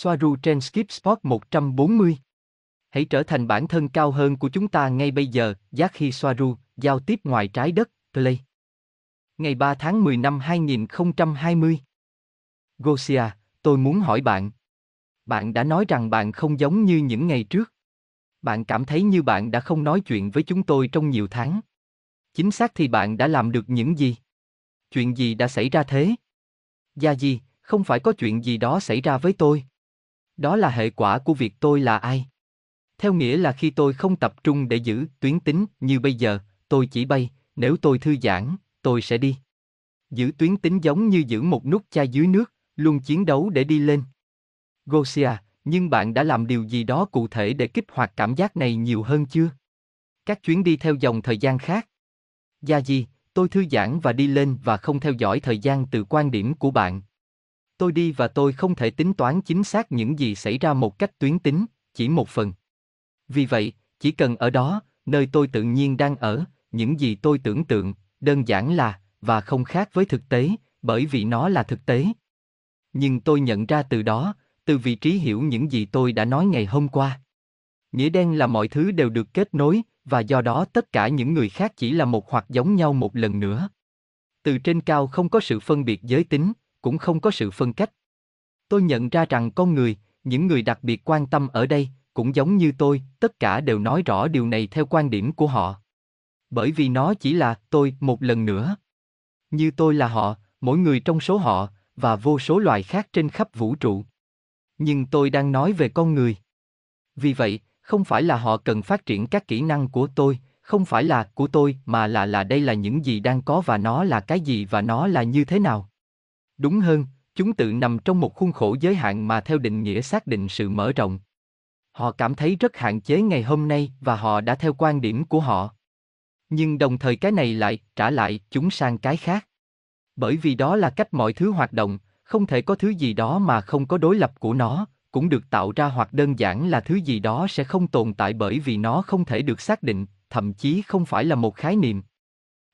Soaru trên Skip Spot 140. Hãy trở thành bản thân cao hơn của chúng ta ngay bây giờ, Giác khi Soaru, giao tiếp ngoài trái đất, Play. Ngày 3 tháng 10 năm 2020. Gosia, tôi muốn hỏi bạn. Bạn đã nói rằng bạn không giống như những ngày trước. Bạn cảm thấy như bạn đã không nói chuyện với chúng tôi trong nhiều tháng. Chính xác thì bạn đã làm được những gì? Chuyện gì đã xảy ra thế? Gia gì, không phải có chuyện gì đó xảy ra với tôi. Đó là hệ quả của việc tôi là ai. Theo nghĩa là khi tôi không tập trung để giữ tuyến tính như bây giờ, tôi chỉ bay, nếu tôi thư giãn, tôi sẽ đi. Giữ tuyến tính giống như giữ một nút chai dưới nước, luôn chiến đấu để đi lên. Gosia, nhưng bạn đã làm điều gì đó cụ thể để kích hoạt cảm giác này nhiều hơn chưa? Các chuyến đi theo dòng thời gian khác. Gia gì, tôi thư giãn và đi lên và không theo dõi thời gian từ quan điểm của bạn. Tôi đi và tôi không thể tính toán chính xác những gì xảy ra một cách tuyến tính, chỉ một phần. Vì vậy, chỉ cần ở đó, nơi tôi tự nhiên đang ở, những gì tôi tưởng tượng, đơn giản là, và không khác với thực tế, bởi vì nó là thực tế. Nhưng tôi nhận ra từ đó, từ vị trí hiểu những gì tôi đã nói ngày hôm qua. Nghĩa đen là mọi thứ đều được kết nối, và do đó tất cả những người khác chỉ là một hoặc giống nhau một lần nữa. Từ trên cao không có sự phân biệt giới tính, cũng không có sự phân cách. Tôi nhận ra rằng con người, những người đặc biệt quan tâm ở đây, cũng giống như tôi, tất cả đều nói rõ điều này theo quan điểm của họ. Bởi vì nó chỉ là tôi một lần nữa. Như tôi là họ, mỗi người trong số họ, và vô số loài khác trên khắp vũ trụ. Nhưng tôi đang nói về con người. Vì vậy, không phải là họ cần phát triển các kỹ năng của tôi, không phải là của tôi mà là là đây là những gì đang có và nó là cái gì và nó là như thế nào. Đúng hơn, chúng tự nằm trong một khuôn khổ giới hạn mà theo định nghĩa xác định sự mở rộng. Họ cảm thấy rất hạn chế ngày hôm nay và họ đã theo quan điểm của họ. Nhưng đồng thời cái này lại trả lại chúng sang cái khác. Bởi vì đó là cách mọi thứ hoạt động, không thể có thứ gì đó mà không có đối lập của nó, cũng được tạo ra hoặc đơn giản là thứ gì đó sẽ không tồn tại bởi vì nó không thể được xác định, thậm chí không phải là một khái niệm.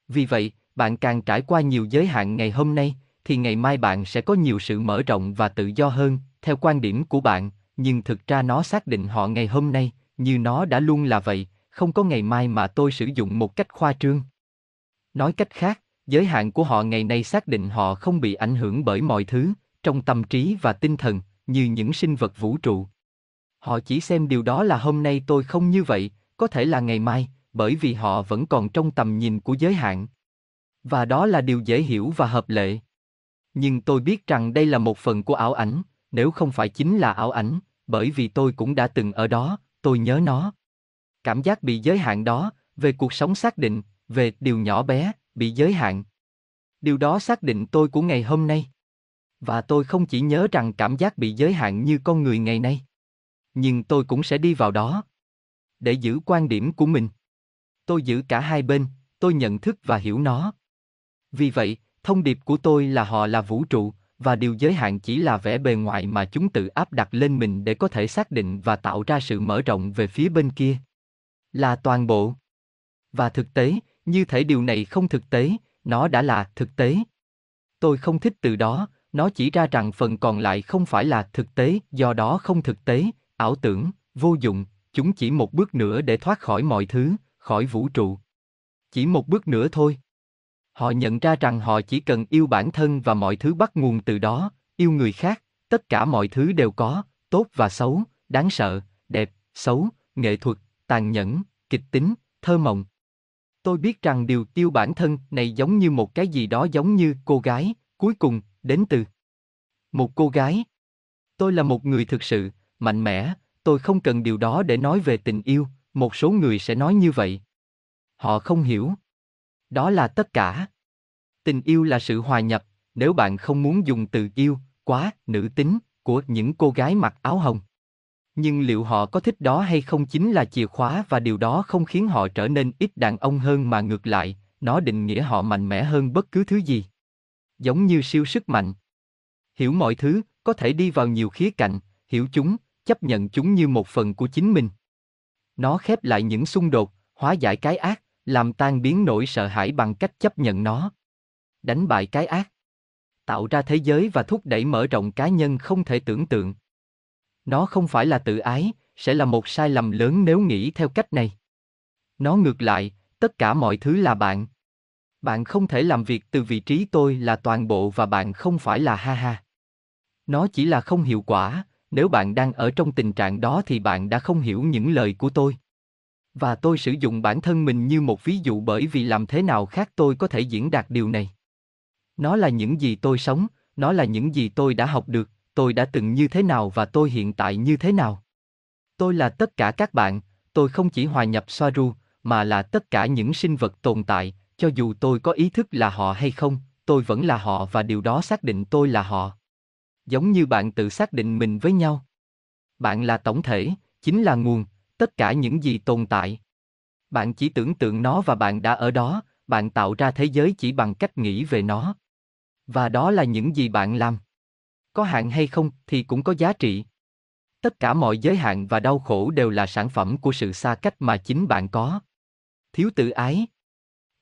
Vì vậy, bạn càng trải qua nhiều giới hạn ngày hôm nay, thì ngày mai bạn sẽ có nhiều sự mở rộng và tự do hơn, theo quan điểm của bạn, nhưng thực ra nó xác định họ ngày hôm nay, như nó đã luôn là vậy, không có ngày mai mà tôi sử dụng một cách khoa trương. Nói cách khác, giới hạn của họ ngày nay xác định họ không bị ảnh hưởng bởi mọi thứ, trong tâm trí và tinh thần, như những sinh vật vũ trụ. Họ chỉ xem điều đó là hôm nay tôi không như vậy, có thể là ngày mai, bởi vì họ vẫn còn trong tầm nhìn của giới hạn. Và đó là điều dễ hiểu và hợp lệ. Nhưng tôi biết rằng đây là một phần của ảo ảnh, nếu không phải chính là ảo ảnh, bởi vì tôi cũng đã từng ở đó, tôi nhớ nó. Cảm giác bị giới hạn đó, về cuộc sống xác định, về điều nhỏ bé, bị giới hạn. Điều đó xác định tôi của ngày hôm nay. Và tôi không chỉ nhớ rằng cảm giác bị giới hạn như con người ngày nay. Nhưng tôi cũng sẽ đi vào đó. Để giữ quan điểm của mình. Tôi giữ cả hai bên, tôi nhận thức và hiểu nó. Vì vậy, thông điệp của tôi là họ là vũ trụ, và điều giới hạn chỉ là vẻ bề ngoài mà chúng tự áp đặt lên mình để có thể xác định và tạo ra sự mở rộng về phía bên kia. Là toàn bộ. Và thực tế, như thể điều này không thực tế, nó đã là thực tế. Tôi không thích từ đó, nó chỉ ra rằng phần còn lại không phải là thực tế, do đó không thực tế, ảo tưởng, vô dụng, chúng chỉ một bước nữa để thoát khỏi mọi thứ, khỏi vũ trụ. Chỉ một bước nữa thôi. Họ nhận ra rằng họ chỉ cần yêu bản thân và mọi thứ bắt nguồn từ đó, yêu người khác, tất cả mọi thứ đều có, tốt và xấu, đáng sợ, đẹp, xấu, nghệ thuật, tàn nhẫn, kịch tính, thơ mộng. Tôi biết rằng điều yêu bản thân này giống như một cái gì đó giống như cô gái, cuối cùng, đến từ một cô gái. Tôi là một người thực sự, mạnh mẽ, tôi không cần điều đó để nói về tình yêu, một số người sẽ nói như vậy. Họ không hiểu. Đó là tất cả. Tình yêu là sự hòa nhập, nếu bạn không muốn dùng từ yêu, quá, nữ tính, của những cô gái mặc áo hồng. Nhưng liệu họ có thích đó hay không chính là chìa khóa và điều đó không khiến họ trở nên ít đàn ông hơn mà ngược lại, nó định nghĩa họ mạnh mẽ hơn bất cứ thứ gì. Giống như siêu sức mạnh. Hiểu mọi thứ, có thể đi vào nhiều khía cạnh, hiểu chúng, chấp nhận chúng như một phần của chính mình. Nó khép lại những xung đột, hóa giải cái ác, làm tan biến nỗi sợ hãi bằng cách chấp nhận nó. Đánh bại cái ác. Tạo ra thế giới và thúc đẩy mở rộng cá nhân không thể tưởng tượng. Nó không phải là tự ái, sẽ là một sai lầm lớn nếu nghĩ theo cách này. Nó ngược lại, tất cả mọi thứ là bạn. Bạn không thể làm việc từ vị trí tôi là toàn bộ và bạn không phải là ha ha. Nó chỉ là không hiệu quả, nếu bạn đang ở trong tình trạng đó thì bạn đã không hiểu những lời của tôi. Và tôi sử dụng bản thân mình như một ví dụ bởi vì làm thế nào khác tôi có thể diễn đạt điều này. Nó là những gì tôi sống, nó là những gì tôi đã học được, tôi đã từng như thế nào và tôi hiện tại như thế nào. Tôi là tất cả các bạn, tôi không chỉ hòa nhập Soaru, mà là tất cả những sinh vật tồn tại, cho dù tôi có ý thức là họ hay không, tôi vẫn là họ và điều đó xác định tôi là họ. Giống như bạn tự xác định mình với nhau. Bạn là tổng thể, chính là nguồn, tất cả những gì tồn tại. Bạn chỉ tưởng tượng nó và bạn đã ở đó, bạn tạo ra thế giới chỉ bằng cách nghĩ về nó. Và đó là những gì bạn làm. Có hạn hay không thì cũng có giá trị. Tất cả mọi giới hạn và đau khổ đều là sản phẩm của sự xa cách mà chính bạn có. Thiếu tự ái.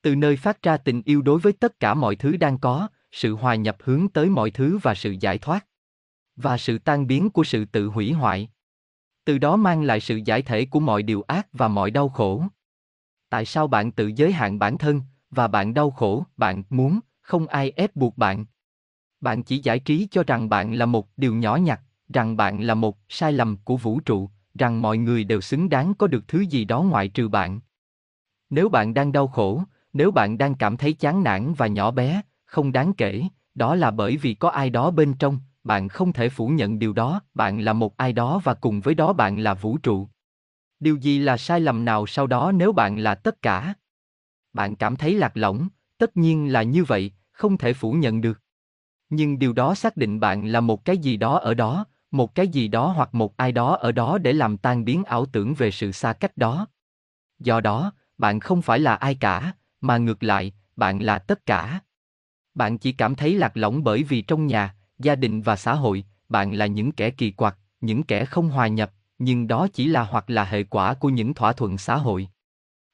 Từ nơi phát ra tình yêu đối với tất cả mọi thứ đang có, sự hòa nhập hướng tới mọi thứ và sự giải thoát. Và sự tan biến của sự tự hủy hoại. Từ đó mang lại sự giải thể của mọi điều ác và mọi đau khổ. Tại sao bạn tự giới hạn bản thân, và bạn đau khổ, bạn muốn, không ai ép buộc bạn. Bạn chỉ giải trí cho rằng bạn là một điều nhỏ nhặt, rằng bạn là một sai lầm của vũ trụ, rằng mọi người đều xứng đáng có được thứ gì đó ngoại trừ bạn. Nếu bạn đang đau khổ, nếu bạn đang cảm thấy chán nản và nhỏ bé, không đáng kể, đó là bởi vì có ai đó bên trong, bạn không thể phủ nhận điều đó, bạn là một ai đó và cùng với đó bạn là vũ trụ. Điều gì là sai lầm nào sau đó nếu bạn là tất cả? Bạn cảm thấy lạc lõng, tất nhiên là như vậy, không thể phủ nhận được. Nhưng điều đó xác định bạn là một cái gì đó ở đó, một cái gì đó hoặc một ai đó ở đó để làm tan biến ảo tưởng về sự xa cách đó. Do đó, bạn không phải là ai cả, mà ngược lại, bạn là tất cả. Bạn chỉ cảm thấy lạc lõng bởi vì trong nhà, gia đình và xã hội, bạn là những kẻ kỳ quặc, những kẻ không hòa nhập, nhưng đó chỉ là hoặc là hệ quả của những thỏa thuận xã hội.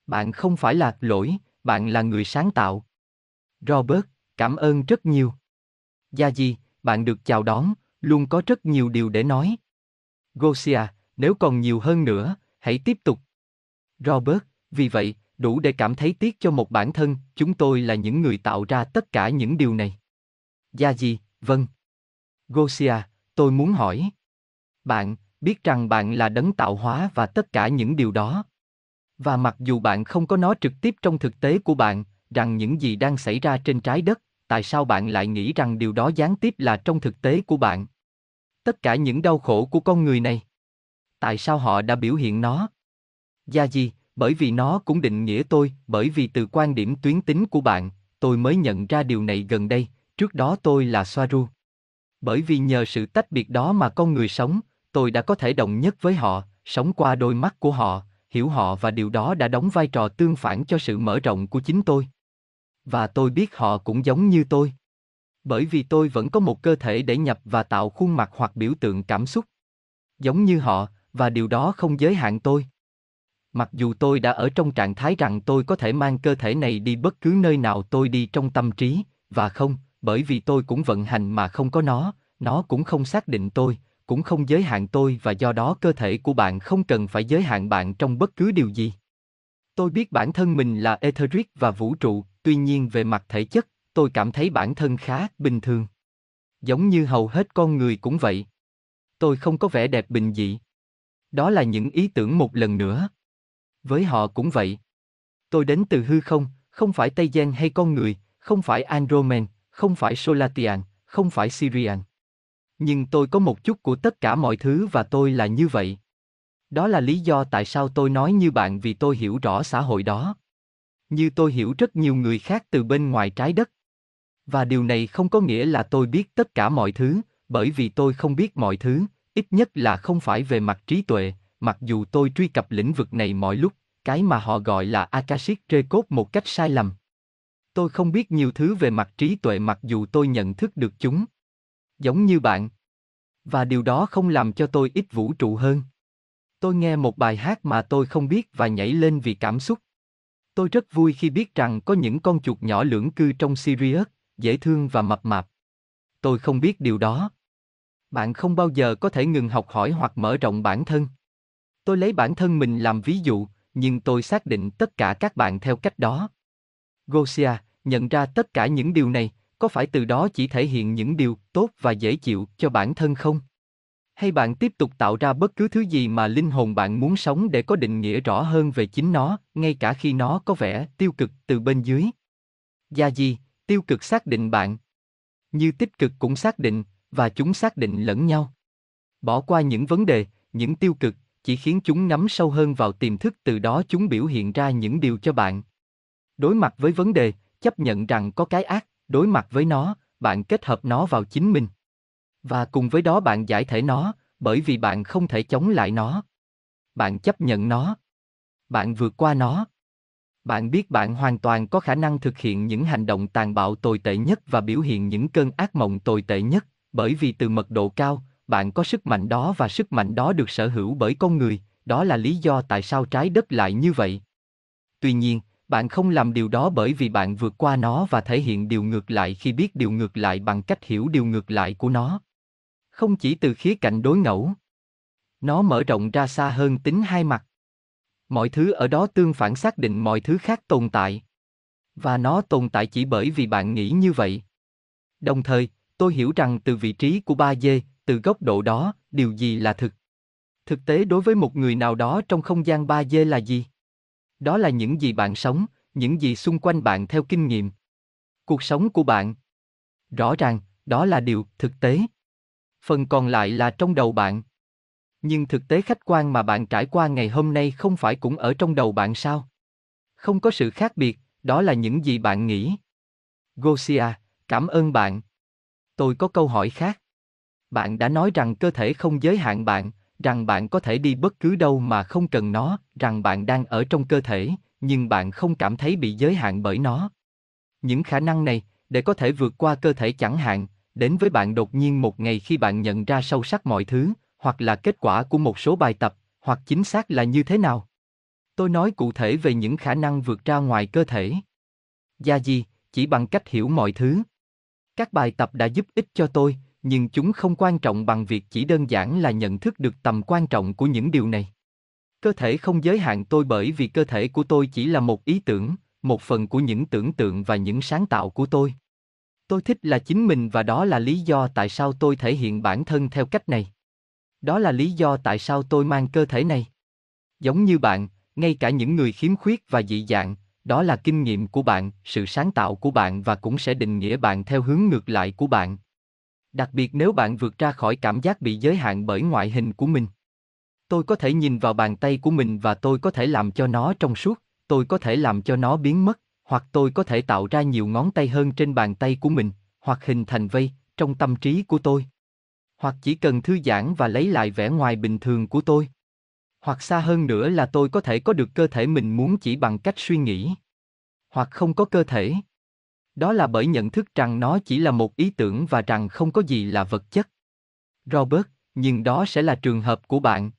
Bạn không phải là lỗi, bạn là người sáng tạo. Robert, cảm ơn rất nhiều. Gia Di, bạn được chào đón, luôn có rất nhiều điều để nói. Gosia, nếu còn nhiều hơn nữa, hãy tiếp tục. Robert, vì vậy, đủ để cảm thấy tiếc cho một bản thân, chúng tôi là những người tạo ra tất cả những điều này. Gia Di, vâng. Gosia, tôi muốn hỏi. Bạn, biết rằng bạn là đấng tạo hóa và tất cả những điều đó. Và mặc dù bạn không có nó trực tiếp trong thực tế của bạn, rằng những gì đang xảy ra trên trái đất, tại sao bạn lại nghĩ rằng điều đó gián tiếp là trong thực tế của bạn? Tất cả những đau khổ của con người này. Tại sao họ đã biểu hiện nó? Gia gì, bởi vì nó cũng định nghĩa tôi, bởi vì từ quan điểm tuyến tính của bạn, tôi mới nhận ra điều này gần đây, trước đó tôi là Soaru. Bởi vì nhờ sự tách biệt đó mà con người sống, tôi đã có thể đồng nhất với họ, sống qua đôi mắt của họ, hiểu họ và điều đó đã đóng vai trò tương phản cho sự mở rộng của chính tôi. Và tôi biết họ cũng giống như tôi. Bởi vì tôi vẫn có một cơ thể để nhập và tạo khuôn mặt hoặc biểu tượng cảm xúc. Giống như họ, và điều đó không giới hạn tôi. Mặc dù tôi đã ở trong trạng thái rằng tôi có thể mang cơ thể này đi bất cứ nơi nào tôi đi trong tâm trí, và không, bởi vì tôi cũng vận hành mà không có nó, nó cũng không xác định tôi, cũng không giới hạn tôi và do đó cơ thể của bạn không cần phải giới hạn bạn trong bất cứ điều gì. Tôi biết bản thân mình là etheric và vũ trụ, tuy nhiên về mặt thể chất, tôi cảm thấy bản thân khá bình thường. Giống như hầu hết con người cũng vậy. Tôi không có vẻ đẹp bình dị. Đó là những ý tưởng một lần nữa. Với họ cũng vậy. Tôi đến từ hư không, không phải Tây Gen hay con người, không phải Andromen, không phải Solatian, không phải Syrian. Nhưng tôi có một chút của tất cả mọi thứ và tôi là như vậy. Đó là lý do tại sao tôi nói như bạn vì tôi hiểu rõ xã hội đó. Như tôi hiểu rất nhiều người khác từ bên ngoài trái đất. Và điều này không có nghĩa là tôi biết tất cả mọi thứ, bởi vì tôi không biết mọi thứ, ít nhất là không phải về mặt trí tuệ, mặc dù tôi truy cập lĩnh vực này mọi lúc, cái mà họ gọi là Akashic Record một cách sai lầm. Tôi không biết nhiều thứ về mặt trí tuệ mặc dù tôi nhận thức được chúng. Giống như bạn. Và điều đó không làm cho tôi ít vũ trụ hơn. Tôi nghe một bài hát mà tôi không biết và nhảy lên vì cảm xúc. Tôi rất vui khi biết rằng có những con chuột nhỏ lưỡng cư trong Sirius, dễ thương và mập mạp. Tôi không biết điều đó. Bạn không bao giờ có thể ngừng học hỏi hoặc mở rộng bản thân. Tôi lấy bản thân mình làm ví dụ, nhưng tôi xác định tất cả các bạn theo cách đó. Gosia, nhận ra tất cả những điều này, có phải từ đó chỉ thể hiện những điều tốt và dễ chịu cho bản thân không? Hay bạn tiếp tục tạo ra bất cứ thứ gì mà linh hồn bạn muốn sống để có định nghĩa rõ hơn về chính nó, ngay cả khi nó có vẻ tiêu cực từ bên dưới? Gia gì, tiêu cực xác định bạn. Như tích cực cũng xác định, và chúng xác định lẫn nhau. Bỏ qua những vấn đề, những tiêu cực, chỉ khiến chúng ngắm sâu hơn vào tiềm thức từ đó chúng biểu hiện ra những điều cho bạn. Đối mặt với vấn đề, chấp nhận rằng có cái ác, đối mặt với nó, bạn kết hợp nó vào chính mình. Và cùng với đó bạn giải thể nó, bởi vì bạn không thể chống lại nó. Bạn chấp nhận nó. Bạn vượt qua nó. Bạn biết bạn hoàn toàn có khả năng thực hiện những hành động tàn bạo tồi tệ nhất và biểu hiện những cơn ác mộng tồi tệ nhất, bởi vì từ mật độ cao, bạn có sức mạnh đó và sức mạnh đó được sở hữu bởi con người, đó là lý do tại sao trái đất lại như vậy. Tuy nhiên, bạn không làm điều đó bởi vì bạn vượt qua nó và thể hiện điều ngược lại khi biết điều ngược lại bằng cách hiểu điều ngược lại của nó. Không chỉ từ khía cạnh đối ngẫu. Nó mở rộng ra xa hơn tính hai mặt. Mọi thứ ở đó tương phản xác định mọi thứ khác tồn tại. Và nó tồn tại chỉ bởi vì bạn nghĩ như vậy. Đồng thời, tôi hiểu rằng từ vị trí của ba dê, từ góc độ đó, điều gì là thực. Thực tế đối với một người nào đó trong không gian ba dê là gì? Đó là những gì bạn sống, những gì xung quanh bạn theo kinh nghiệm. Cuộc sống của bạn. Rõ ràng, đó là điều thực tế. Phần còn lại là trong đầu bạn. Nhưng thực tế khách quan mà bạn trải qua ngày hôm nay không phải cũng ở trong đầu bạn sao? Không có sự khác biệt, đó là những gì bạn nghĩ. Gosia, cảm ơn bạn. Tôi có câu hỏi khác. Bạn đã nói rằng cơ thể không giới hạn bạn, rằng bạn có thể đi bất cứ đâu mà không cần nó, rằng bạn đang ở trong cơ thể, nhưng bạn không cảm thấy bị giới hạn bởi nó. Những khả năng này, để có thể vượt qua cơ thể chẳng hạn, đến với bạn đột nhiên một ngày khi bạn nhận ra sâu sắc mọi thứ, hoặc là kết quả của một số bài tập, hoặc chính xác là như thế nào. Tôi nói cụ thể về những khả năng vượt ra ngoài cơ thể. Gia gì, chỉ bằng cách hiểu mọi thứ. Các bài tập đã giúp ích cho tôi, nhưng chúng không quan trọng bằng việc chỉ đơn giản là nhận thức được tầm quan trọng của những điều này. Cơ thể không giới hạn tôi bởi vì cơ thể của tôi chỉ là một ý tưởng, một phần của những tưởng tượng và những sáng tạo của tôi. Tôi thích là chính mình và đó là lý do tại sao tôi thể hiện bản thân theo cách này. Đó là lý do tại sao tôi mang cơ thể này. Giống như bạn, ngay cả những người khiếm khuyết và dị dạng, đó là kinh nghiệm của bạn, sự sáng tạo của bạn và cũng sẽ định nghĩa bạn theo hướng ngược lại của bạn. Đặc biệt nếu bạn vượt ra khỏi cảm giác bị giới hạn bởi ngoại hình của mình. Tôi có thể nhìn vào bàn tay của mình và tôi có thể làm cho nó trong suốt, tôi có thể làm cho nó biến mất, hoặc tôi có thể tạo ra nhiều ngón tay hơn trên bàn tay của mình, hoặc hình thành vây trong tâm trí của tôi. Hoặc chỉ cần thư giãn và lấy lại vẻ ngoài bình thường của tôi. Hoặc xa hơn nữa là tôi có thể có được cơ thể mình muốn chỉ bằng cách suy nghĩ. Hoặc không có cơ thể. Đó là bởi nhận thức rằng nó chỉ là một ý tưởng và rằng không có gì là vật chất. Robert, nhưng đó sẽ là trường hợp của bạn.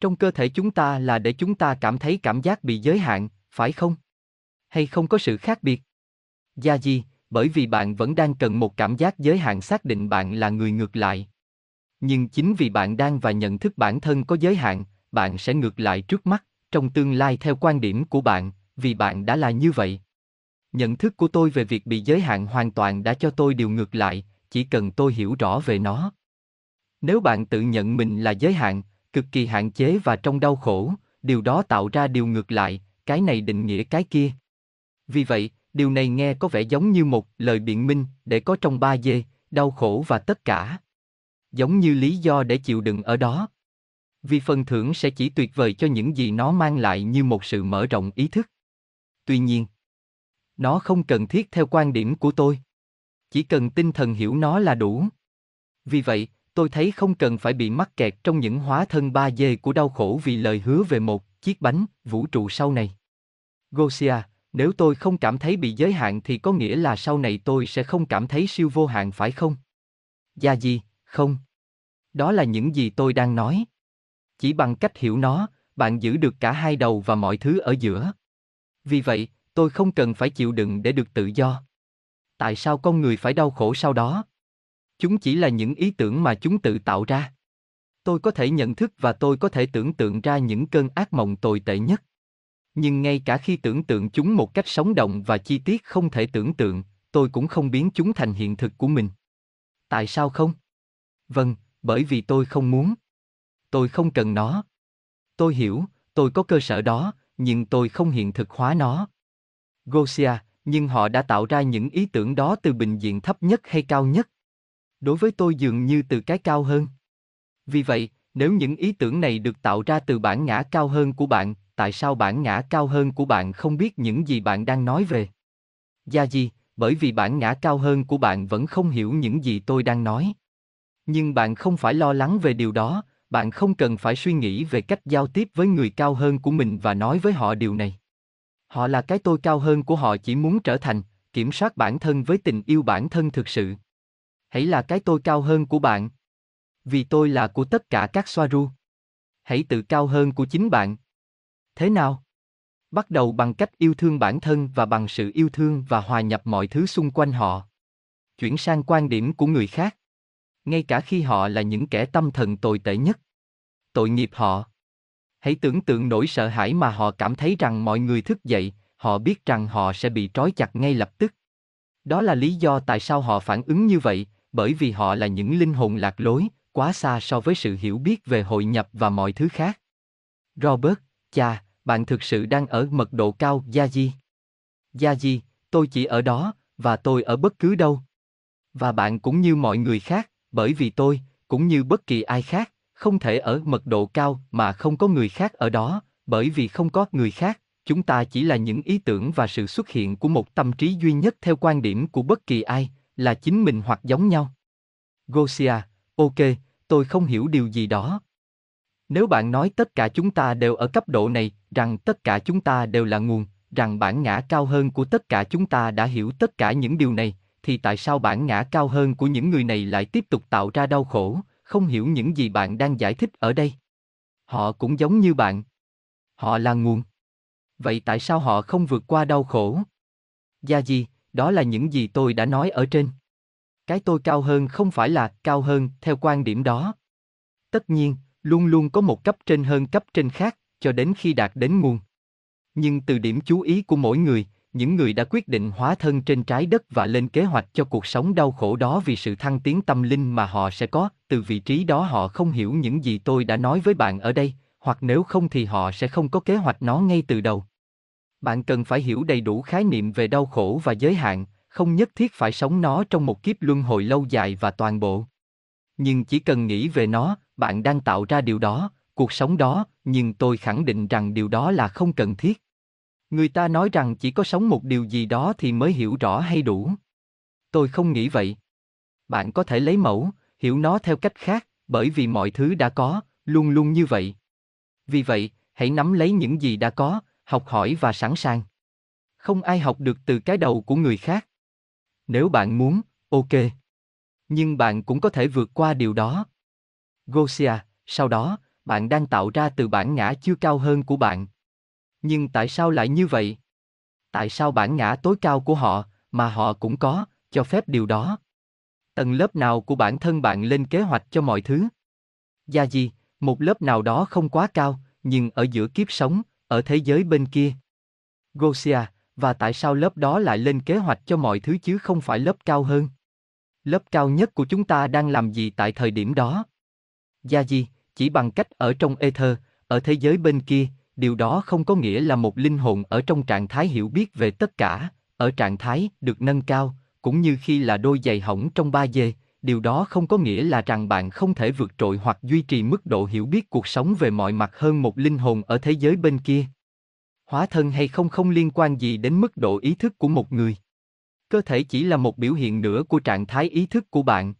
Trong cơ thể chúng ta là để chúng ta cảm thấy cảm giác bị giới hạn, phải không? Hay không có sự khác biệt? Gia gì, bởi vì bạn vẫn đang cần một cảm giác giới hạn xác định bạn là người ngược lại. Nhưng chính vì bạn đang và nhận thức bản thân có giới hạn, bạn sẽ ngược lại trước mắt, trong tương lai theo quan điểm của bạn, vì bạn đã là như vậy. Nhận thức của tôi về việc bị giới hạn hoàn toàn đã cho tôi điều ngược lại, chỉ cần tôi hiểu rõ về nó. Nếu bạn tự nhận mình là giới hạn, cực kỳ hạn chế và trong đau khổ, điều đó tạo ra điều ngược lại, cái này định nghĩa cái kia. Vì vậy, điều này nghe có vẻ giống như một lời biện minh để có trong ba dê, đau khổ và tất cả. Giống như lý do để chịu đựng ở đó. Vì phần thưởng sẽ chỉ tuyệt vời cho những gì nó mang lại như một sự mở rộng ý thức. Tuy nhiên, nó không cần thiết theo quan điểm của tôi. Chỉ cần tinh thần hiểu nó là đủ. Vì vậy, tôi thấy không cần phải bị mắc kẹt trong những hóa thân ba dê của đau khổ vì lời hứa về một chiếc bánh vũ trụ sau này. Gosia, nếu tôi không cảm thấy bị giới hạn thì có nghĩa là sau này tôi sẽ không cảm thấy siêu vô hạn phải không? Gia gì, không. Đó là những gì tôi đang nói. Chỉ bằng cách hiểu nó, bạn giữ được cả hai đầu và mọi thứ ở giữa. Vì vậy, tôi không cần phải chịu đựng để được tự do. Tại sao con người phải đau khổ sau đó? Chúng chỉ là những ý tưởng mà chúng tự tạo ra. Tôi có thể nhận thức và tôi có thể tưởng tượng ra những cơn ác mộng tồi tệ nhất. Nhưng ngay cả khi tưởng tượng chúng một cách sống động và chi tiết không thể tưởng tượng, tôi cũng không biến chúng thành hiện thực của mình. Tại sao không? Vâng, bởi vì tôi không muốn. Tôi không cần nó. Tôi hiểu, tôi có cơ sở đó, nhưng tôi không hiện thực hóa nó. Gosia, nhưng họ đã tạo ra những ý tưởng đó từ bình diện thấp nhất hay cao nhất. Đối với tôi dường như từ cái cao hơn. Vì vậy, nếu những ý tưởng này được tạo ra từ bản ngã cao hơn của bạn, tại sao bản ngã cao hơn của bạn không biết những gì bạn đang nói về? Gia gì, bởi vì bản ngã cao hơn của bạn vẫn không hiểu những gì tôi đang nói. Nhưng bạn không phải lo lắng về điều đó, bạn không cần phải suy nghĩ về cách giao tiếp với người cao hơn của mình và nói với họ điều này. Họ là cái tôi cao hơn của họ chỉ muốn trở thành, kiểm soát bản thân với tình yêu bản thân thực sự. Hãy là cái tôi cao hơn của bạn. Vì tôi là của tất cả các Soaru. Hãy tự cao hơn của chính bạn. Thế nào? Bắt đầu bằng cách yêu thương bản thân và bằng sự yêu thương và hòa nhập mọi thứ xung quanh họ. Chuyển sang quan điểm của người khác. Ngay cả khi họ là những kẻ tâm thần tồi tệ nhất. Tội nghiệp họ. Hãy tưởng tượng nỗi sợ hãi mà họ cảm thấy rằng mọi người thức dậy, họ biết rằng họ sẽ bị trói chặt ngay lập tức. Đó là lý do tại sao họ phản ứng như vậy, bởi vì họ là những linh hồn lạc lối, quá xa so với sự hiểu biết về hội nhập và mọi thứ khác. Robert, cha, bạn thực sự đang ở mật độ cao, Gia Di. Gia Di, tôi chỉ ở đó, và tôi ở bất cứ đâu. Và bạn cũng như mọi người khác, bởi vì tôi, cũng như bất kỳ ai khác, không thể ở mật độ cao mà không có người khác ở đó, bởi vì không có người khác, chúng ta chỉ là những ý tưởng và sự xuất hiện của một tâm trí duy nhất theo quan điểm của bất kỳ ai, là chính mình hoặc giống nhau. Gosia, ok, tôi không hiểu điều gì đó. Nếu bạn nói tất cả chúng ta đều ở cấp độ này, rằng tất cả chúng ta đều là nguồn, rằng bản ngã cao hơn của tất cả chúng ta đã hiểu tất cả những điều này, thì tại sao bản ngã cao hơn của những người này lại tiếp tục tạo ra đau khổ, không hiểu những gì bạn đang giải thích ở đây? Họ cũng giống như bạn. Họ là nguồn. Vậy tại sao họ không vượt qua đau khổ? Gia gì, đó là những gì tôi đã nói ở trên. Cái tôi cao hơn không phải là cao hơn theo quan điểm đó. Tất nhiên, luôn luôn có một cấp trên hơn cấp trên khác, cho đến khi đạt đến nguồn. Nhưng từ điểm chú ý của mỗi người, những người đã quyết định hóa thân trên trái đất và lên kế hoạch cho cuộc sống đau khổ đó vì sự thăng tiến tâm linh mà họ sẽ có, từ vị trí đó họ không hiểu những gì tôi đã nói với bạn ở đây, hoặc nếu không thì họ sẽ không có kế hoạch nó ngay từ đầu. Bạn cần phải hiểu đầy đủ khái niệm về đau khổ và giới hạn, không nhất thiết phải sống nó trong một kiếp luân hồi lâu dài và toàn bộ. Nhưng chỉ cần nghĩ về nó, bạn đang tạo ra điều đó, cuộc sống đó, nhưng tôi khẳng định rằng điều đó là không cần thiết. Người ta nói rằng chỉ có sống một điều gì đó thì mới hiểu rõ hay đủ. Tôi không nghĩ vậy. Bạn có thể lấy mẫu, hiểu nó theo cách khác, bởi vì mọi thứ đã có, luôn luôn như vậy. Vì vậy, hãy nắm lấy những gì đã có, học hỏi và sẵn sàng. Không ai học được từ cái đầu của người khác. Nếu bạn muốn, ok. Nhưng bạn cũng có thể vượt qua điều đó. Gosia, sau đó, bạn đang tạo ra từ bản ngã chưa cao hơn của bạn. Nhưng tại sao lại như vậy? Tại sao bản ngã tối cao của họ, mà họ cũng có, cho phép điều đó? Tầng lớp nào của bản thân bạn lên kế hoạch cho mọi thứ? Gia gì, một lớp nào đó không quá cao, nhưng ở giữa kiếp sống, ở thế giới bên kia. Gosia, và tại sao lớp đó lại lên kế hoạch cho mọi thứ chứ không phải lớp cao hơn? Lớp cao nhất của chúng ta đang làm gì tại thời điểm đó? Gia gì, chỉ bằng cách ở trong ether, ở thế giới bên kia, điều đó không có nghĩa là một linh hồn ở trong trạng thái hiểu biết về tất cả, ở trạng thái được nâng cao, cũng như khi là đôi giày hỏng trong ba dê, điều đó không có nghĩa là rằng bạn không thể vượt trội hoặc duy trì mức độ hiểu biết cuộc sống về mọi mặt hơn một linh hồn ở thế giới bên kia. Hóa thân hay không không liên quan gì đến mức độ ý thức của một người. Cơ thể chỉ là một biểu hiện nữa của trạng thái ý thức của bạn.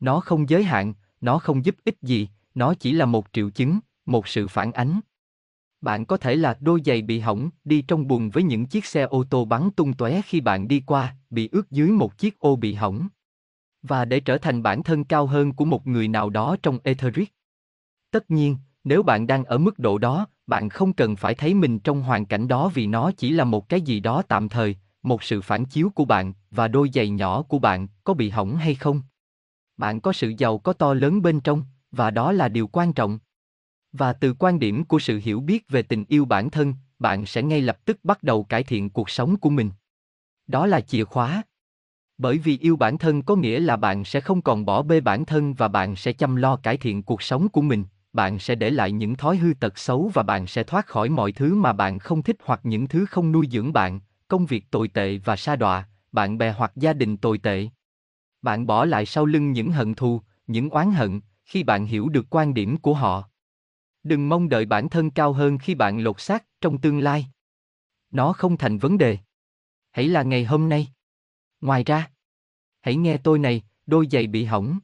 Nó không giới hạn, nó không giúp ích gì, nó chỉ là một triệu chứng, một sự phản ánh. Bạn có thể là đôi giày bị hỏng, đi trong bùn với những chiếc xe ô tô bắn tung tóe khi bạn đi qua, bị ướt dưới một chiếc ô bị hỏng. Và để trở thành bản thân cao hơn của một người nào đó trong Etheric. Tất nhiên, nếu bạn đang ở mức độ đó, bạn không cần phải thấy mình trong hoàn cảnh đó vì nó chỉ là một cái gì đó tạm thời, một sự phản chiếu của bạn và đôi giày nhỏ của bạn có bị hỏng hay không. Bạn có sự giàu có to lớn bên trong, và đó là điều quan trọng. Và từ quan điểm của sự hiểu biết về tình yêu bản thân, bạn sẽ ngay lập tức bắt đầu cải thiện cuộc sống của mình. Đó là chìa khóa. Bởi vì yêu bản thân có nghĩa là bạn sẽ không còn bỏ bê bản thân và bạn sẽ chăm lo cải thiện cuộc sống của mình, bạn sẽ để lại những thói hư tật xấu và bạn sẽ thoát khỏi mọi thứ mà bạn không thích hoặc những thứ không nuôi dưỡng bạn, công việc tồi tệ và sa đọa, bạn bè hoặc gia đình tồi tệ. Bạn bỏ lại sau lưng những hận thù, những oán hận, khi bạn hiểu được quan điểm của họ. Đừng mong đợi bản thân cao hơn khi bạn lột xác trong tương lai. Nó không thành vấn đề. Hãy là ngày hôm nay. Ngoài ra, hãy nghe tôi này, đôi giày bị hỏng.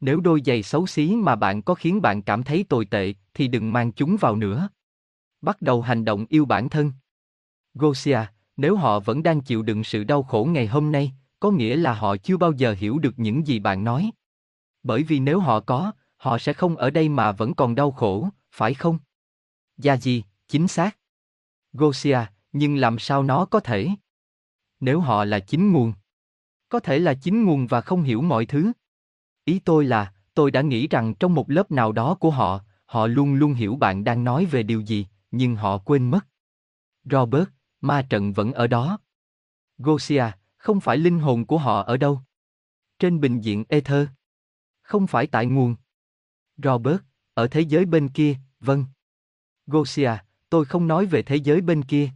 Nếu đôi giày xấu xí mà bạn có khiến bạn cảm thấy tồi tệ, thì đừng mang chúng vào nữa. Bắt đầu hành động yêu bản thân. Gosia, nếu họ vẫn đang chịu đựng sự đau khổ ngày hôm nay, có nghĩa là họ chưa bao giờ hiểu được những gì bạn nói. Bởi vì nếu họ có, họ sẽ không ở đây mà vẫn còn đau khổ, phải không? Gia gì, chính xác. Gosia, nhưng làm sao nó có thể? Nếu họ là chính nguồn. Có thể là chính nguồn và không hiểu mọi thứ. Ý tôi là, tôi đã nghĩ rằng trong một lớp nào đó của họ, họ luôn luôn hiểu bạn đang nói về điều gì, nhưng họ quên mất. Robert, ma trận vẫn ở đó. Gosia, không phải linh hồn của họ ở đâu? Trên bình diện ether. Không phải tại nguồn. Robert, ở thế giới bên kia, vâng. Gosia, tôi không nói về thế giới bên kia.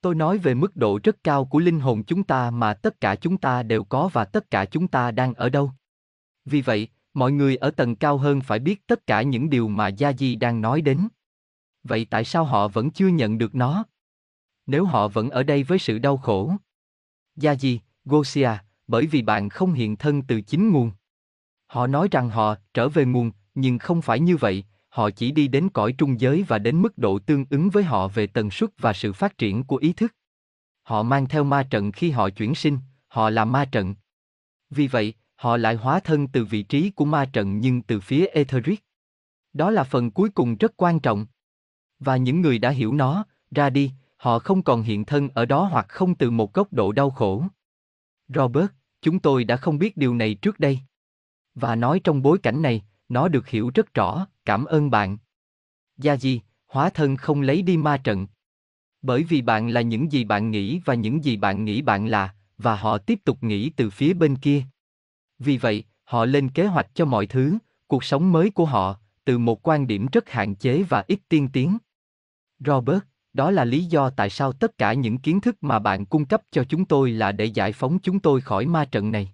Tôi nói về mức độ rất cao của linh hồn chúng ta mà tất cả chúng ta đều có và tất cả chúng ta đang ở đâu. Vì vậy, mọi người ở tầng cao hơn phải biết tất cả những điều mà Gia Di đang nói đến. Vậy tại sao họ vẫn chưa nhận được nó? Nếu họ vẫn ở đây với sự đau khổ. Gia Di, Gosia, bởi vì bạn không hiện thân từ chính nguồn. Họ nói rằng họ trở về nguồn, nhưng không phải như vậy, họ chỉ đi đến cõi trung giới và đến mức độ tương ứng với họ về tần suất và sự phát triển của ý thức. Họ mang theo ma trận khi họ chuyển sinh, họ là ma trận. Vì vậy, họ lại hóa thân từ vị trí của ma trận nhưng từ phía etheric. Đó là phần cuối cùng rất quan trọng. Và những người đã hiểu nó, ra đi, họ không còn hiện thân ở đó hoặc không từ một góc độ đau khổ. Robert, chúng tôi đã không biết điều này trước đây. Và nói trong bối cảnh này, nó được hiểu rất rõ, cảm ơn bạn. Gia Di, hóa thân không lấy đi ma trận. Bởi vì bạn là những gì bạn nghĩ và những gì bạn nghĩ bạn là, và họ tiếp tục nghĩ từ phía bên kia. Vì vậy, họ lên kế hoạch cho mọi thứ, cuộc sống mới của họ, từ một quan điểm rất hạn chế và ít tiên tiến. Robert, đó là lý do tại sao tất cả những kiến thức mà bạn cung cấp cho chúng tôi là để giải phóng chúng tôi khỏi ma trận này.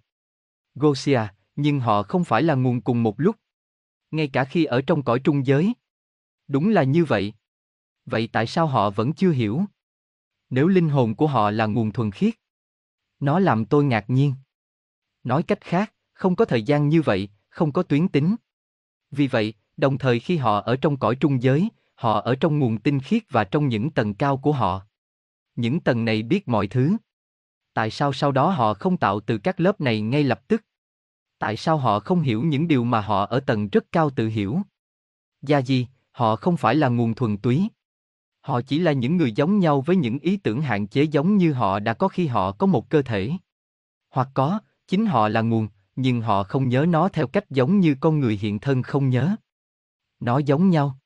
Gosia, nhưng họ không phải là nguồn cùng một lúc. Ngay cả khi ở trong cõi trung giới. Đúng là như vậy. Vậy tại sao họ vẫn chưa hiểu? Nếu linh hồn của họ là nguồn thuần khiết. Nó làm tôi ngạc nhiên. Nói cách khác, không có thời gian như vậy, không có tuyến tính. Vì vậy, đồng thời khi họ ở trong cõi trung giới, họ ở trong nguồn tinh khiết và trong những tầng cao của họ. Những tầng này biết mọi thứ. Tại sao sau đó họ không tạo từ các lớp này ngay lập tức? Tại sao họ không hiểu những điều mà họ ở tầng rất cao tự hiểu? Gia gì, họ không phải là nguồn thuần túy. Họ chỉ là những người giống nhau với những ý tưởng hạn chế giống như họ đã có khi họ có một cơ thể. Hoặc có, chính họ là nguồn, nhưng họ không nhớ nó theo cách giống như con người hiện thân không nhớ. Nó giống nhau.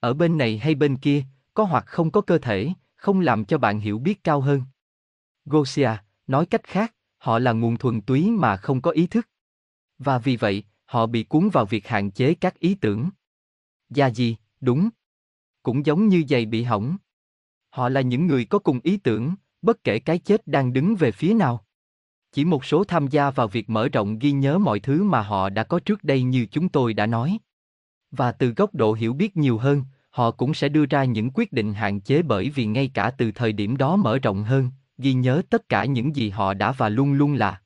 Ở bên này hay bên kia, có hoặc không có cơ thể, không làm cho bạn hiểu biết cao hơn. Gosia, nói cách khác, họ là nguồn thuần túy mà không có ý thức. Và vì vậy, họ bị cuốn vào việc hạn chế các ý tưởng. Gia gì, đúng. Cũng giống như giày bị hỏng. Họ là những người có cùng ý tưởng, bất kể cái chết đang đứng về phía nào. Chỉ một số tham gia vào việc mở rộng ghi nhớ mọi thứ mà họ đã có trước đây như chúng tôi đã nói. Và từ góc độ hiểu biết nhiều hơn, họ cũng sẽ đưa ra những quyết định hạn chế bởi vì ngay cả từ thời điểm đó mở rộng hơn, ghi nhớ tất cả những gì họ đã và luôn luôn là.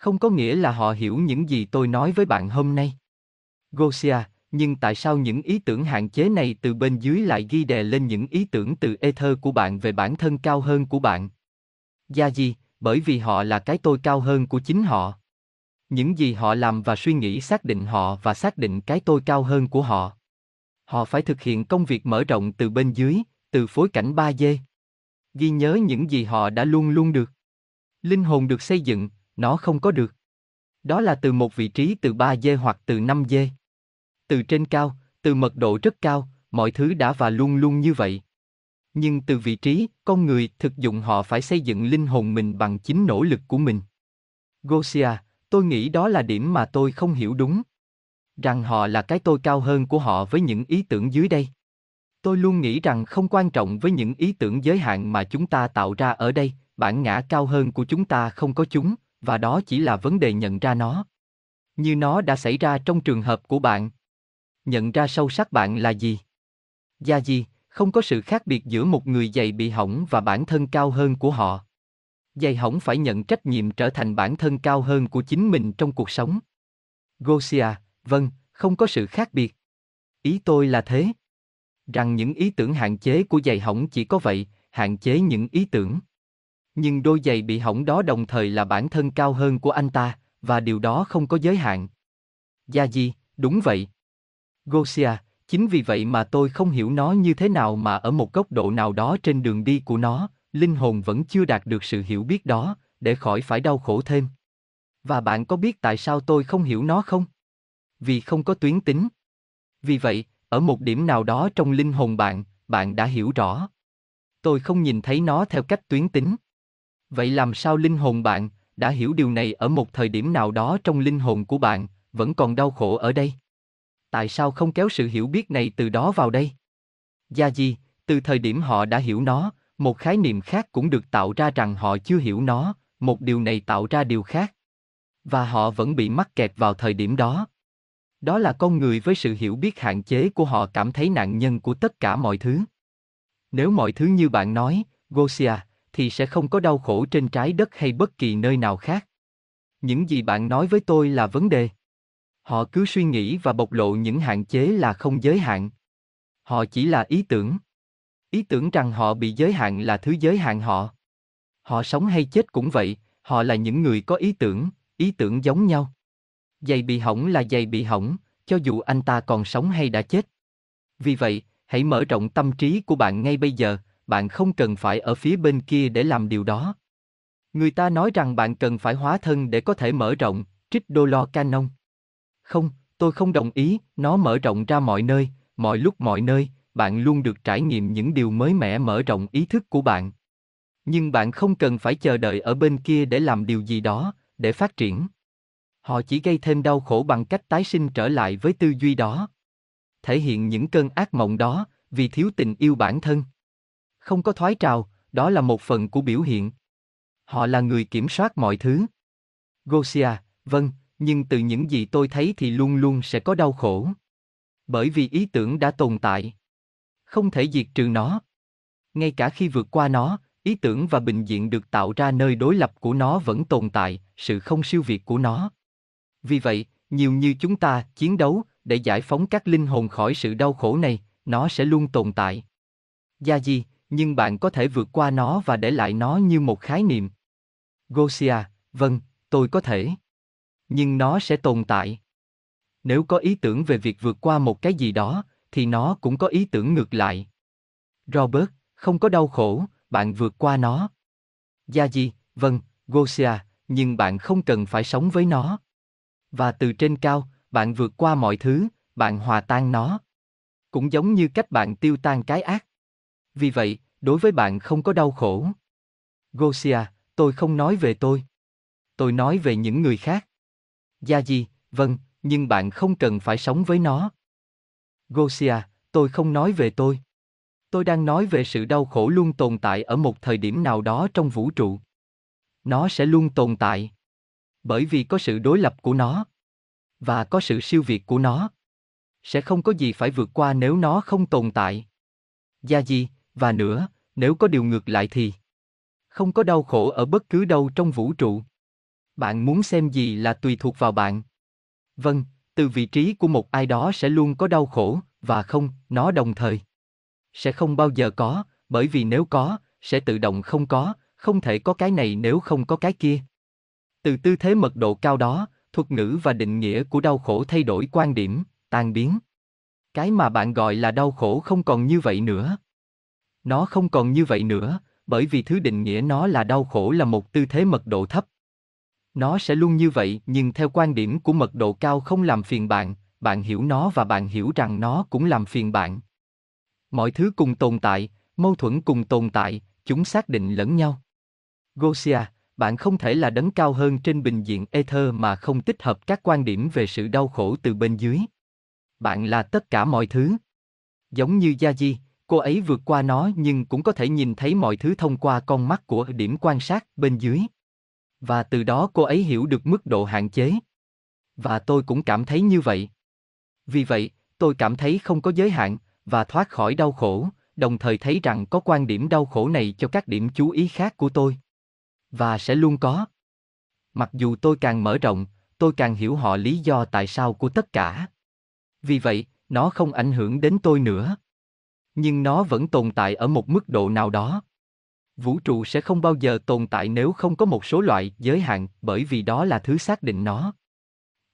Không có nghĩa là họ hiểu những gì tôi nói với bạn hôm nay. Gosia, nhưng tại sao những ý tưởng hạn chế này từ bên dưới lại ghi đè lên những ý tưởng từ ether của bạn về bản thân cao hơn của bạn? Gia gì, bởi vì họ là cái tôi cao hơn của chính họ. Những gì họ làm và suy nghĩ xác định họ và xác định cái tôi cao hơn của họ. Họ phải thực hiện công việc mở rộng từ bên dưới, từ phối cảnh 3D. Ghi nhớ những gì họ đã luôn luôn được. Linh hồn được xây dựng, nó không có được. Đó là từ một vị trí từ 3 dê hoặc từ 5 dê. Từ trên cao, từ mật độ rất cao, mọi thứ đã và luôn luôn như vậy. Nhưng từ vị trí, con người thực dụng họ phải xây dựng linh hồn mình bằng chính nỗ lực của mình. Gosia, tôi nghĩ đó là điểm mà tôi không hiểu đúng. Rằng họ là cái tôi cao hơn của họ với những ý tưởng dưới đây. Tôi luôn nghĩ rằng không quan trọng với những ý tưởng giới hạn mà chúng ta tạo ra ở đây, bản ngã cao hơn của chúng ta không có chúng, và đó chỉ là vấn đề nhận ra nó. Như nó đã xảy ra trong trường hợp của bạn. Nhận ra sâu sắc bạn là gì? Gia gì, không có sự khác biệt giữa một người dày bị hỏng và bản thân cao hơn của họ. Dày hỏng phải nhận trách nhiệm trở thành bản thân cao hơn của chính mình trong cuộc sống. Gosia, vâng, không có sự khác biệt. Ý tôi là thế. Rằng những ý tưởng hạn chế của dày hỏng chỉ có vậy, hạn chế những ý tưởng. Nhưng đôi giày bị hỏng đó đồng thời là bản thân cao hơn của anh ta, và điều đó không có giới hạn. Gia Di, đúng vậy. Gosia, chính vì vậy mà tôi không hiểu nó như thế nào mà ở một góc độ nào đó trên đường đi của nó, linh hồn vẫn chưa đạt được sự hiểu biết đó, để khỏi phải đau khổ thêm. Và bạn có biết tại sao tôi không hiểu nó không? Vì không có tuyến tính. Vì vậy, ở một điểm nào đó trong linh hồn bạn, bạn đã hiểu rõ. Tôi không nhìn thấy nó theo cách tuyến tính. Vậy làm sao linh hồn bạn đã hiểu điều này ở một thời điểm nào đó trong linh hồn của bạn, vẫn còn đau khổ ở đây? Tại sao không kéo sự hiểu biết này từ đó vào đây? Gia Di, từ thời điểm họ đã hiểu nó, một khái niệm khác cũng được tạo ra rằng họ chưa hiểu nó, một điều này tạo ra điều khác. Và họ vẫn bị mắc kẹt vào thời điểm đó. Đó là con người với sự hiểu biết hạn chế của họ cảm thấy nạn nhân của tất cả mọi thứ. Nếu mọi thứ như bạn nói, Gosia, thì sẽ không có đau khổ trên trái đất hay bất kỳ nơi nào khác. Những gì bạn nói với tôi là vấn đề. Họ cứ suy nghĩ và bộc lộ những hạn chế là không giới hạn. Họ chỉ là ý tưởng. Ý tưởng rằng họ bị giới hạn là thứ giới hạn họ. Họ sống hay chết cũng vậy, họ là những người có ý tưởng, ý tưởng giống nhau. Giày bị hỏng là giày bị hỏng, cho dù anh ta còn sống hay đã chết. Vì vậy, hãy mở rộng tâm trí của bạn ngay bây giờ, bạn không cần phải ở phía bên kia để làm điều đó. Người ta nói rằng bạn cần phải hóa thân để có thể mở rộng, trích đô lo canon. Không, tôi không đồng ý, nó mở rộng ra mọi nơi, mọi lúc mọi nơi, bạn luôn được trải nghiệm những điều mới mẻ mở rộng ý thức của bạn. Nhưng bạn không cần phải chờ đợi ở bên kia để làm điều gì đó, để phát triển. Họ chỉ gây thêm đau khổ bằng cách tái sinh trở lại với tư duy đó. Thể hiện những cơn ác mộng đó, vì thiếu tình yêu bản thân. Không có thoái trào, đó là một phần của biểu hiện. Họ là người kiểm soát mọi thứ. Gosia, vâng, nhưng từ những gì tôi thấy thì luôn luôn sẽ có đau khổ. Bởi vì ý tưởng đã tồn tại. Không thể diệt trừ nó. Ngay cả khi vượt qua nó, ý tưởng và bình diện được tạo ra nơi đối lập của nó vẫn tồn tại, sự không siêu việt của nó. Vì vậy, nhiều như chúng ta chiến đấu để giải phóng các linh hồn khỏi sự đau khổ này, nó sẽ luôn tồn tại. Gia Di, nhưng bạn có thể vượt qua nó và để lại nó như một khái niệm. Gosia, vâng, tôi có thể. Nhưng nó sẽ tồn tại. Nếu có ý tưởng về việc vượt qua một cái gì đó, thì nó cũng có ý tưởng ngược lại. Robert, không có đau khổ, bạn vượt qua nó. Gia Di, vâng, Gosia, nhưng bạn không cần phải sống với nó. Và từ trên cao, bạn vượt qua mọi thứ, bạn hòa tan nó. Cũng giống như cách bạn tiêu tan cái ác. Vì vậy, đối với bạn không có đau khổ. Gosia, tôi không nói về tôi. Tôi nói về những người khác. Gia Di, vâng, nhưng bạn không cần phải sống với nó. Gosia, tôi không nói về tôi. Tôi đang nói về sự đau khổ luôn tồn tại ở một thời điểm nào đó trong vũ trụ. Nó sẽ luôn tồn tại. Bởi vì có sự đối lập của nó. Và có sự siêu việt của nó. Sẽ không có gì phải vượt qua nếu nó không tồn tại. Gia Di, và nữa, nếu có điều ngược lại thì không có đau khổ ở bất cứ đâu trong vũ trụ. Bạn muốn xem gì là tùy thuộc vào bạn. Vâng, từ vị trí của một ai đó sẽ luôn có đau khổ, và không, nó đồng thời. Sẽ không bao giờ có, bởi vì nếu có, sẽ tự động không có, không thể có cái này nếu không có cái kia. Từ tư thế mật độ cao đó, thuật ngữ và định nghĩa của đau khổ thay đổi quan điểm, tan biến. Cái mà bạn gọi là đau khổ không còn như vậy nữa. Nó không còn như vậy nữa, bởi vì thứ định nghĩa nó là đau khổ là một tư thế mật độ thấp. Nó sẽ luôn như vậy nhưng theo quan điểm của mật độ cao không làm phiền bạn, bạn hiểu nó và bạn hiểu rằng nó cũng làm phiền bạn. Mọi thứ cùng tồn tại, mâu thuẫn cùng tồn tại, chúng xác định lẫn nhau. Gosia, bạn không thể là đấng cao hơn trên bình diện ether mà không tích hợp các quan điểm về sự đau khổ từ bên dưới. Bạn là tất cả mọi thứ. Giống như Gia Di, cô ấy vượt qua nó nhưng cũng có thể nhìn thấy mọi thứ thông qua con mắt của điểm quan sát bên dưới. Và từ đó cô ấy hiểu được mức độ hạn chế. Và tôi cũng cảm thấy như vậy. Vì vậy, tôi cảm thấy không có giới hạn và thoát khỏi đau khổ, đồng thời thấy rằng có quan điểm đau khổ này cho các điểm chú ý khác của tôi. Và sẽ luôn có. Mặc dù tôi càng mở rộng, tôi càng hiểu họ lý do tại sao của tất cả. Vì vậy, nó không ảnh hưởng đến tôi nữa. Nhưng nó vẫn tồn tại ở một mức độ nào đó. Vũ trụ sẽ không bao giờ tồn tại nếu không có một số loại giới hạn, bởi vì đó là thứ xác định nó.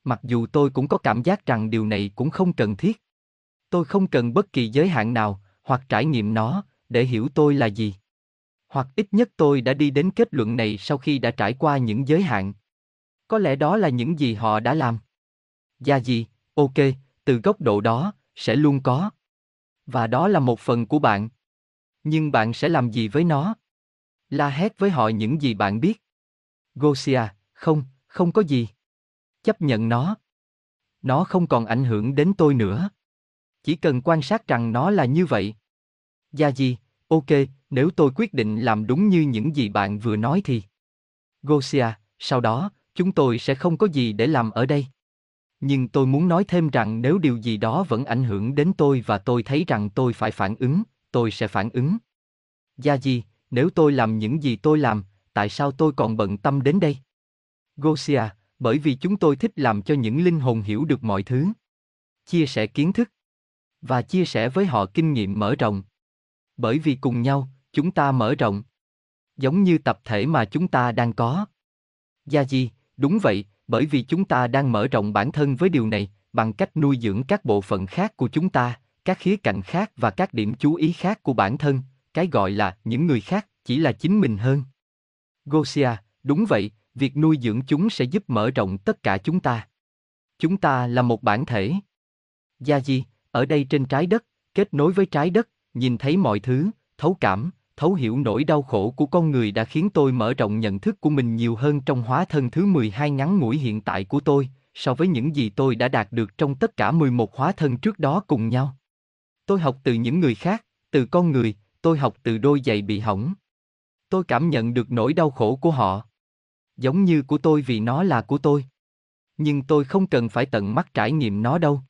Mặc dù tôi cũng có cảm giác rằng điều này cũng không cần thiết. Tôi không cần bất kỳ giới hạn nào, hoặc trải nghiệm nó, để hiểu tôi là gì. Hoặc ít nhất tôi đã đi đến kết luận này sau khi đã trải qua những giới hạn. Có lẽ đó là những gì họ đã làm. Dạ Gia gì, ok, từ góc độ đó, sẽ luôn có. Và đó là một phần của bạn. Nhưng bạn sẽ làm gì với nó? La hét với họ những gì bạn biết. Gosia, không, không có gì. Chấp nhận nó. Nó không còn ảnh hưởng đến tôi nữa. Chỉ cần quan sát rằng nó là như vậy. Gia gì, ok, nếu tôi quyết định làm đúng như những gì bạn vừa nói thì. Gosia, sau đó, chúng tôi sẽ không có gì để làm ở đây. Nhưng tôi muốn nói thêm rằng nếu điều gì đó vẫn ảnh hưởng đến tôi và tôi thấy rằng tôi phải phản ứng, tôi sẽ phản ứng. Gia gì, nếu tôi làm những gì tôi làm, tại sao tôi còn bận tâm đến đây? Gosia, bởi vì chúng tôi thích làm cho những linh hồn hiểu được mọi thứ. Chia sẻ kiến thức và chia sẻ với họ kinh nghiệm mở rộng. Bởi vì cùng nhau, chúng ta mở rộng. Giống như tập thể mà chúng ta đang có. Gia gì, đúng vậy, bởi vì chúng ta đang mở rộng bản thân với điều này, bằng cách nuôi dưỡng các bộ phận khác của chúng ta, các khía cạnh khác và các điểm chú ý khác của bản thân, cái gọi là những người khác chỉ là chính mình hơn. Gosia, đúng vậy, việc nuôi dưỡng chúng sẽ giúp mở rộng tất cả chúng ta. Chúng ta là một bản thể. Gia Di, ở đây trên trái đất, kết nối với trái đất, nhìn thấy mọi thứ, thấu cảm, thấu hiểu nỗi đau khổ của con người đã khiến tôi mở rộng nhận thức của mình nhiều hơn trong hóa thân thứ 12 ngắn ngủi hiện tại của tôi, so với những gì tôi đã đạt được trong tất cả 11 hóa thân trước đó cùng nhau. Tôi học từ những người khác, từ con người, tôi học từ đôi giày bị hỏng. Tôi cảm nhận được nỗi đau khổ của họ. Giống như của tôi vì nó là của tôi. Nhưng tôi không cần phải tận mắt trải nghiệm nó đâu.